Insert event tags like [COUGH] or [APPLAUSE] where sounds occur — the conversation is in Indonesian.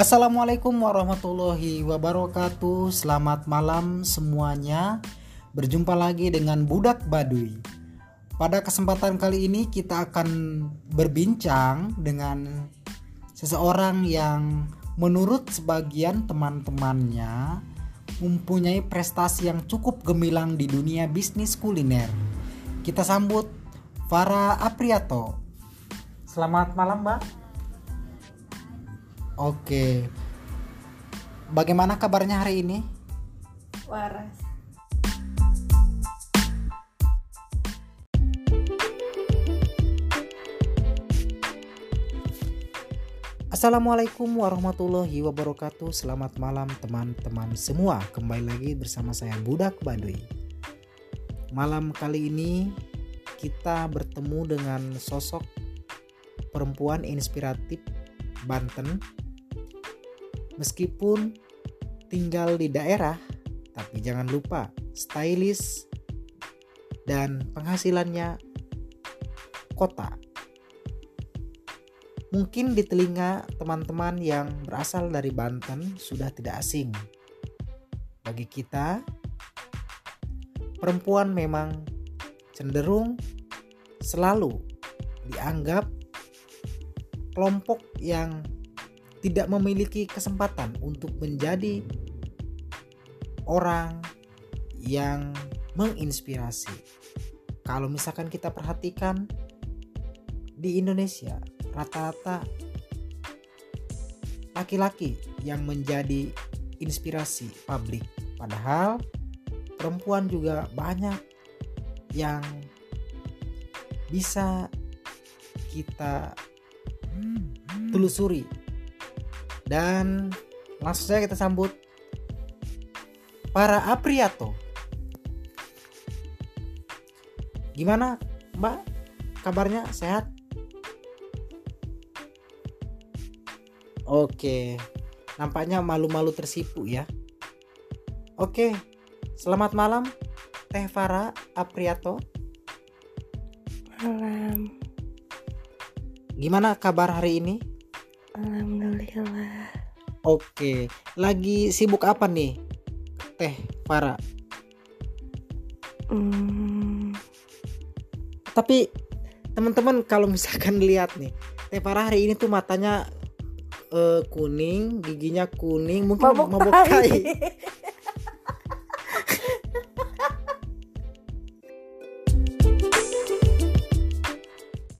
Assalamualaikum warahmatullahi wabarakatuh. Selamat malam semuanya. Berjumpa lagi dengan Budak Baduy. Pada kesempatan kali ini kita akan berbincang dengan seseorang yang menurut sebagian teman-temannya mempunyai prestasi yang cukup gemilang di dunia bisnis kuliner. Kita sambut Farah Apriato. Selamat malam, Mbak. Oke. Bagaimana kabarnya hari ini? waras Assalamualaikum warahmatullahi wabarakatuh. Selamat malam teman-teman semua. Kembali lagi bersama saya Budak Baduy. Malam kali ini kita bertemu dengan sosok perempuan inspiratif Banten. Meskipun tinggal di daerah, tapi jangan lupa stylish dan penghasilannya kota. Mungkin di telinga teman-teman yang berasal dari Banten sudah tidak asing. Bagi kita, perempuan memang cenderung selalu dianggap kelompok yang tidak memiliki kesempatan untuk menjadi orang yang menginspirasi. Kalau misalkan kita perhatikan di Indonesia, rata-rata laki-laki yang menjadi inspirasi publik. Padahal perempuan juga banyak yang bisa kita telusuri. Dan langsung saja kita sambut para Apriato. Gimana, Mbak? Kabarnya sehat? Oke, nampaknya malu-malu tersipu ya. Oke, selamat malam Teh Farah Apriato. malam Gimana kabar hari ini? Alhamdulillah Oke, lagi sibuk apa nih Teh Farah? hmm, Tapi teman-teman kalau misalkan [LAUGHS] lihat nih, Teh Farah hari ini tuh matanya eh, kuning, giginya kuning, mungkin mabuk mabuk tai. [LAUGHS]